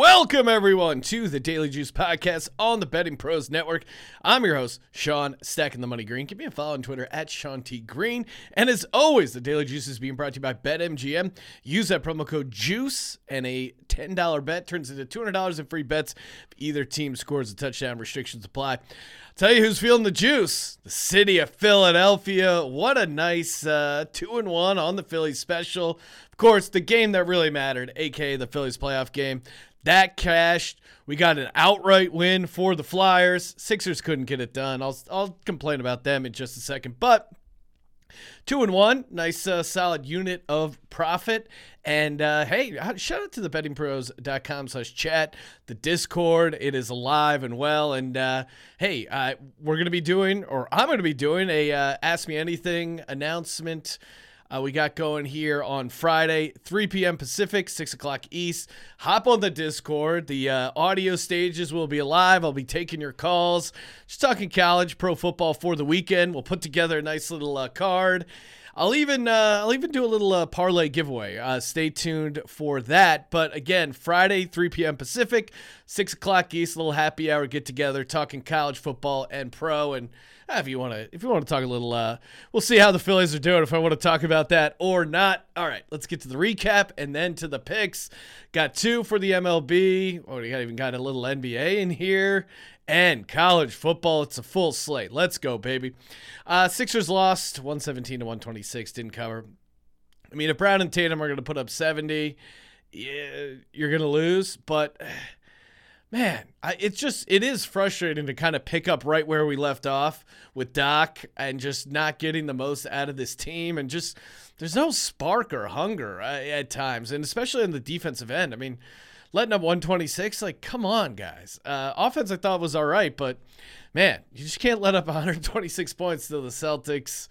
Welcome everyone to the Daily Juice Podcast on the Betting Pros Network. I'm your host, Sean Stacking the Money Green. Give me a follow on Twitter at Sean T Green. And as always, the Daily Juice is being brought to you by BetMGM. Use that promo code JUICE and a $10 bet turns into $200 in free bets if either team scores a touchdown. Restrictions apply. Tell you who's feeling the juice. The city of Philadelphia. What a nice uh, two and one on the Phillies special. Of course, the game that really mattered, aka the Phillies playoff game, that cashed. We got an outright win for the Flyers. Sixers couldn't get it done. I'll I'll complain about them in just a second, but Two and one, nice uh, solid unit of profit. And uh, hey, shout out to the bettingpros.com slash chat, the Discord. It is alive and well. And uh, hey, uh, we're going to be doing, or I'm going to be doing, a uh, Ask Me Anything announcement uh, we got going here on Friday, 3 p.m. Pacific, 6 o'clock East. Hop on the Discord. The uh, audio stages will be live. I'll be taking your calls. Just talking college, pro football for the weekend. We'll put together a nice little uh, card. I'll even uh, I'll even do a little uh, parlay giveaway. Uh, stay tuned for that. But again, Friday, 3 p.m. Pacific, 6 o'clock East, little happy hour get together, talking college football and pro. And if you want to if you want to talk a little, uh, we'll see how the Phillies are doing. If I want to talk about that or not. All right, let's get to the recap and then to the picks. Got two for the MLB. Oh, we got even got a little NBA in here and college football. It's a full slate. Let's go, baby. Uh, Sixers lost 117 to 126. Didn't cover. I mean, if Brown and Tatum are going to put up 70, yeah, you're going to lose. But man, I, it's just it is frustrating to kind of pick up right where we left off with Doc and just not getting the most out of this team and just there's no spark or hunger uh, at times, and especially on the defensive end. I mean letting up 126. Like, come on, guys. Uh, offense, I thought was all right, but man, you just can't let up 126 points to the Celtics.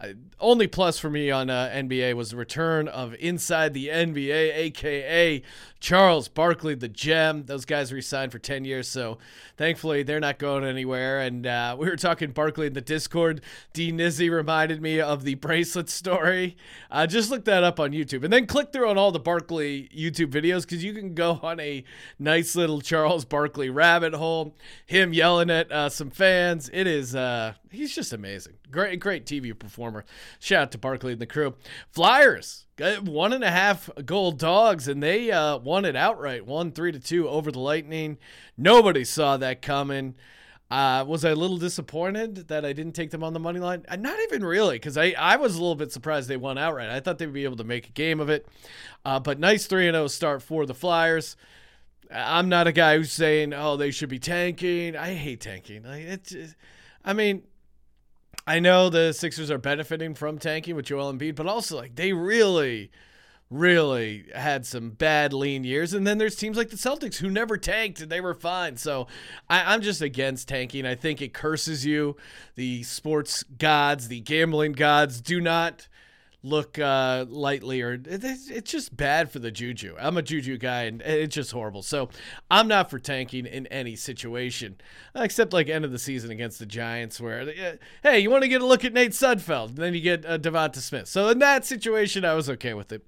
Uh, only plus for me on uh, NBA was the return of Inside the NBA, aka Charles Barkley, the gem. Those guys re-signed for 10 years, so thankfully they're not going anywhere. And uh, we were talking Barkley in the Discord. D Nizzy reminded me of the bracelet story. Uh, just look that up on YouTube, and then click through on all the Barkley YouTube videos because you can go on a nice little Charles Barkley rabbit hole. Him yelling at uh, some fans. It is. Uh, he's just amazing. Great, great TV performer. Shout out to Barkley and the crew. Flyers one and a half gold dogs, and they uh, won it outright, one three to two over the Lightning. Nobody saw that coming. Uh, was I a little disappointed that I didn't take them on the money line? Uh, not even really, because I, I was a little bit surprised they won outright. I thought they'd be able to make a game of it. Uh, but nice 3 0 start for the Flyers. I'm not a guy who's saying, oh, they should be tanking. I hate tanking. Like, it's, I mean, I know the Sixers are benefiting from tanking with Joel Embiid, but also like they really, really had some bad lean years. And then there's teams like the Celtics who never tanked and they were fine. So I, am just against tanking. I think it curses you. The sports gods, the gambling gods do not look uh, lightly or it's just bad for the juju. I'm a juju guy and it's just horrible. So I'm not for tanking in any situation except like end of the season against the Giants where uh, hey, you want to get a look at Nate Sudfeld and then you get uh, Devonta Smith. So in that situation, I was okay with it.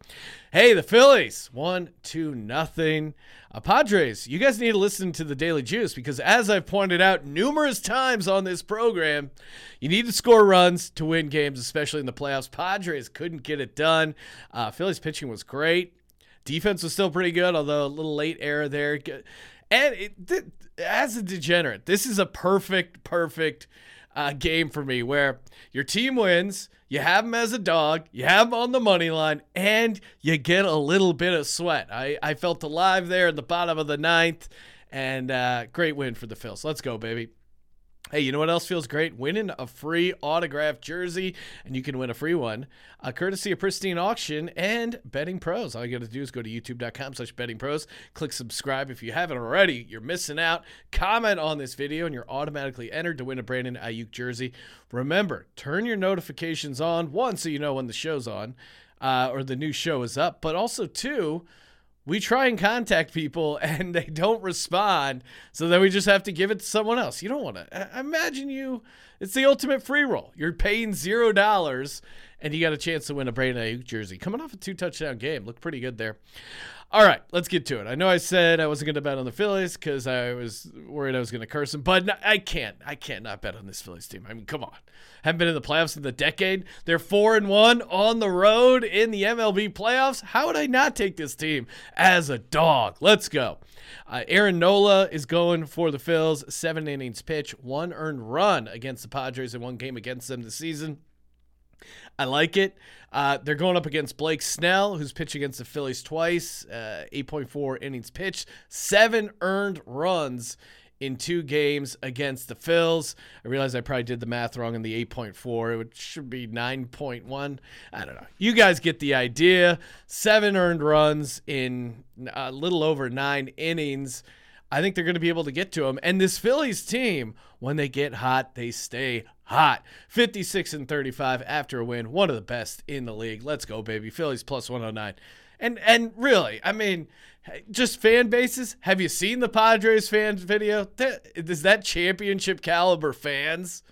Hey, the Phillies one two nothing. Uh, Padres, you guys need to listen to the Daily Juice because, as I've pointed out numerous times on this program, you need to score runs to win games, especially in the playoffs. Padres couldn't get it done. Uh, Phillies pitching was great. Defense was still pretty good, although a little late error there. And it, as a degenerate, this is a perfect, perfect uh, game for me where your team wins, you have them as a dog, you have them on the money line, and you get a little bit of sweat. I, I felt alive there in the bottom of the ninth, and uh, great win for the Phils. Let's go, baby. Hey, you know what else feels great? Winning a free autographed jersey, and you can win a free one, uh, courtesy of Pristine Auction and Betting Pros. All you got to do is go to youtube.com slash betting pros, click subscribe if you haven't already. You're missing out. Comment on this video, and you're automatically entered to win a Brandon Aiyuk jersey. Remember, turn your notifications on, one, so you know when the show's on uh, or the new show is up, but also, two, we try and contact people and they don't respond so then we just have to give it to someone else you don't want to imagine you it's the ultimate free roll you're paying zero dollars and you got a chance to win a Brandon Aiyuk jersey. Coming off a two touchdown game, looked pretty good there. All right, let's get to it. I know I said I wasn't going to bet on the Phillies because I was worried I was going to curse them, but I can't. I can't not bet on this Phillies team. I mean, come on. Haven't been in the playoffs in the decade. They're four and one on the road in the MLB playoffs. How would I not take this team as a dog? Let's go. Uh, Aaron Nola is going for the Phils. Seven innings pitch, one earned run against the Padres in one game against them this season. I like it. Uh, they're going up against Blake Snell, who's pitched against the Phillies twice, uh, 8.4 innings pitched, seven earned runs in two games against the Phils. I realize I probably did the math wrong in the 8.4. It should be 9.1. I don't know. You guys get the idea. Seven earned runs in a little over nine innings. I think they're going to be able to get to him. And this Phillies team, when they get hot, they stay hot. 56 and 35 after a win, one of the best in the league. Let's go, baby. Phillies plus 109. And and really, I mean, just fan bases. Have you seen the Padres fans video? Is that championship caliber fans?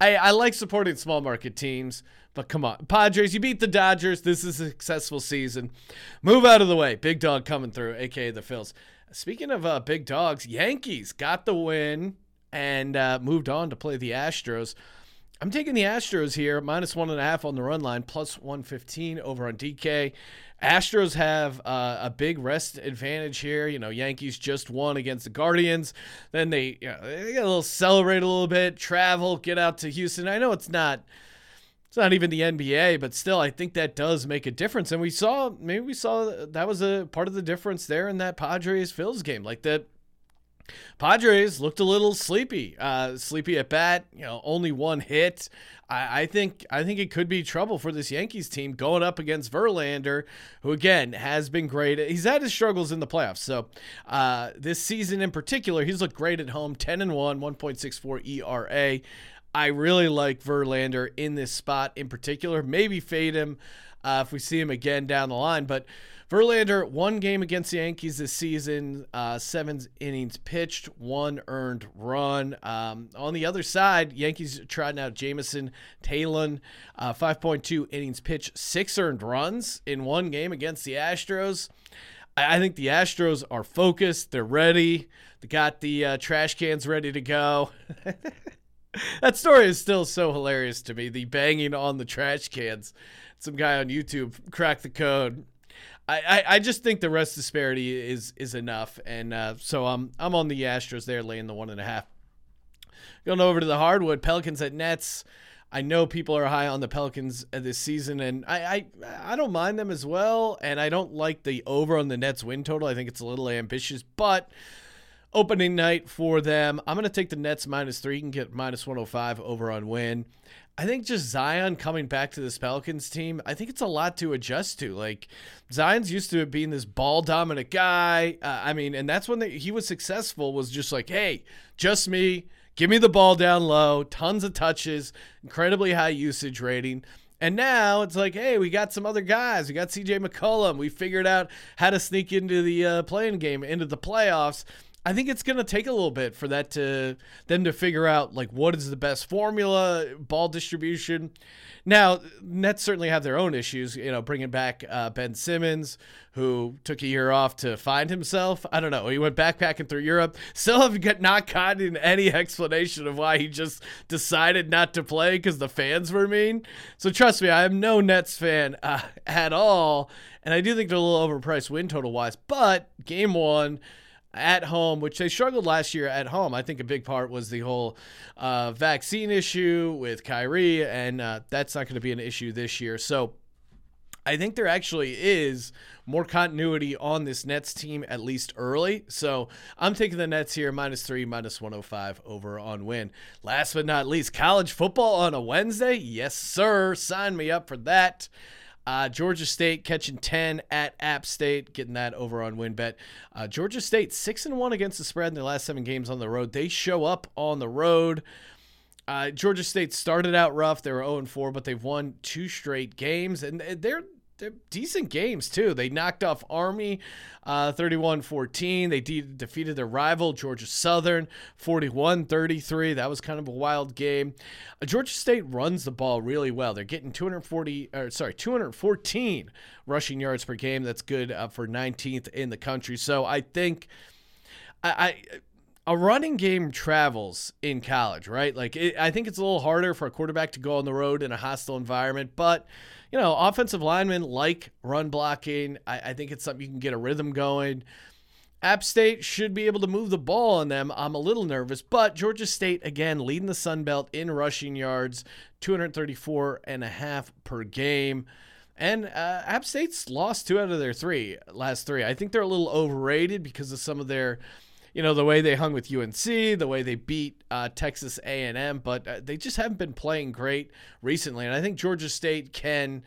I, I like supporting small market teams, but come on. Padres, you beat the Dodgers. This is a successful season. Move out of the way. Big dog coming through, aka the Phils. Speaking of uh, big dogs, Yankees got the win and uh, moved on to play the Astros. I'm taking the Astros here, minus one and a half on the run line, plus 115 over on DK. Astros have uh, a big rest advantage here. You know, Yankees just won against the Guardians. Then they, you know, they get a little celebrate a little bit, travel, get out to Houston. I know it's not. It's not even the NBA, but still, I think that does make a difference. And we saw, maybe we saw that was a part of the difference there in that Padres Phils game. Like that, Padres looked a little sleepy, uh, sleepy at bat. You know, only one hit. I, I, think I think it could be trouble for this Yankees team going up against Verlander, who again has been great. He's had his struggles in the playoffs. So uh, this season in particular, he's looked great at home. Ten and one, 1.64 ERA. I really like Verlander in this spot in particular. Maybe fade him uh, if we see him again down the line, but. Verlander, one game against the Yankees this season, uh, seven innings pitched, one earned run. Um, on the other side, Yankees trotting out Jameson Taillon, uh, 5.2 innings pitched, six earned runs in one game against the Astros. I, I think the Astros are focused, they're ready, they got the uh, trash cans ready to go. that story is still so hilarious to me. The banging on the trash cans. Some guy on YouTube cracked the code I, I, just think the rest disparity is is enough, and uh, so I'm I'm on the Astros there, laying the one and a half. Going over to the hardwood, Pelicans at Nets. I know people are high on the Pelicans this season, and I, I I don't mind them as well. And I don't like the over on the Nets win total. I think it's a little ambitious, but opening night for them, I'm going to take the Nets minus three. You can get minus 105 over on Wynn. I think just Zion coming back to this Pelicans team, I think it's a lot to adjust to. Like Zion's used to being this ball dominant guy. Uh, I mean, and that's when he was successful. Was just like, hey, just me. Give me the ball down low, tons of touches, incredibly high usage rating. And now it's like, hey, we got some other guys. We got CJ McCollum. We figured out how to sneak into the uh, play-in game, into the playoffs. I think it's going to take a little bit for that to them to figure out like what is the best formula, ball distribution. Now, Nets certainly have their own issues. You know, bringing back uh, Ben Simmons, who took a year off to find himself. I don't know. He went backpacking through Europe. Still have not gotten any explanation of why he just decided not to play because the fans were mean. So trust me, I am no Nets fan uh, at all, and I do think they're a little overpriced win total wise. But game one at home, which they struggled last year at home. I think a big part was the whole uh, vaccine issue with Kyrie, and uh, that's not going to be an issue this year. So I think there actually is more continuity on this Nets team, at least early. So I'm taking the Nets here, minus three, minus 105 over on Wynn. Last but not least, college football on a Wednesday. Yes, sir. Sign me up for that. Uh, Georgia State catching 10 at App State, getting that over on WynnBET. Uh, Georgia State 6 and 1 against the spread in the last seven games on the road. They show up on the road. Uh, Georgia State started out rough. They were 0 4, but they've won two straight games, and they're decent games too. They knocked off Army uh, 31-14. They de- defeated their rival Georgia Southern 41-33. That was kind of a wild game. Uh, Georgia State runs the ball really well. They're getting 240 or sorry, 214 rushing yards per game. That's good uh, for 19th in the country. So I think I, I a running game travels in college, right? Like, it, I think it's a little harder for a quarterback to go on the road in a hostile environment, but you know, offensive linemen like run blocking. I, I think it's something you can get a rhythm going. App State should be able to move the ball on them. I'm a little nervous, but Georgia State, again, leading the Sun Belt in rushing yards, 234 and a half per game. And uh, App State's lost two out of their three last three. I think they're a little overrated because of some of their you know the way they hung with UNC, the way they beat uh, Texas A&M, but uh, they just haven't been playing great recently. And I think Georgia State can,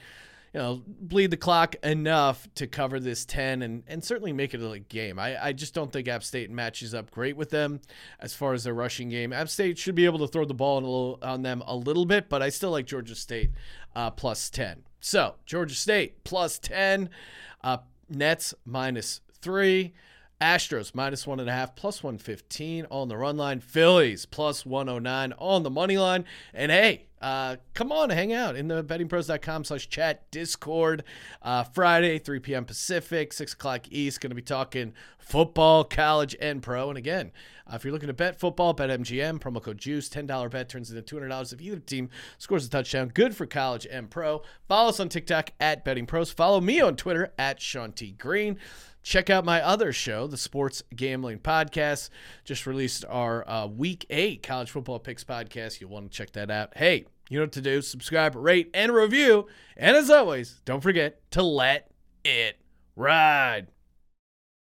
you know, bleed the clock enough to cover this 10 and, and certainly make it a game. I, I just don't think App State matches up great with them as far as their rushing game. App State should be able to throw the ball little, on them a little bit, but I still like Georgia State uh, plus 10. So Georgia State plus 10, uh, Nets minus three. Astros minus one and a half, plus 115 on the run line. Phillies plus 109 on the money line. And hey, uh, come on, hang out in the bettingpros.com slash chat Discord. Uh, Friday, 3 p.m. Pacific, 6 o'clock East. Going to be talking football, college, and pro. And again, uh, if you're looking to bet football, bet MGM, promo code JUICE, $10 bet turns into $200 if either team scores a touchdown. Good for college and pro. Follow us on TikTok at Betting Pros. Follow me on Twitter at Sean T. Green. Check out my other show, the Sports Gambling Podcast. Just released our uh, Week 8 College Football Picks podcast. You'll want to check that out. Hey, you know what to do. Subscribe, rate, and review. And as always, don't forget to let it ride.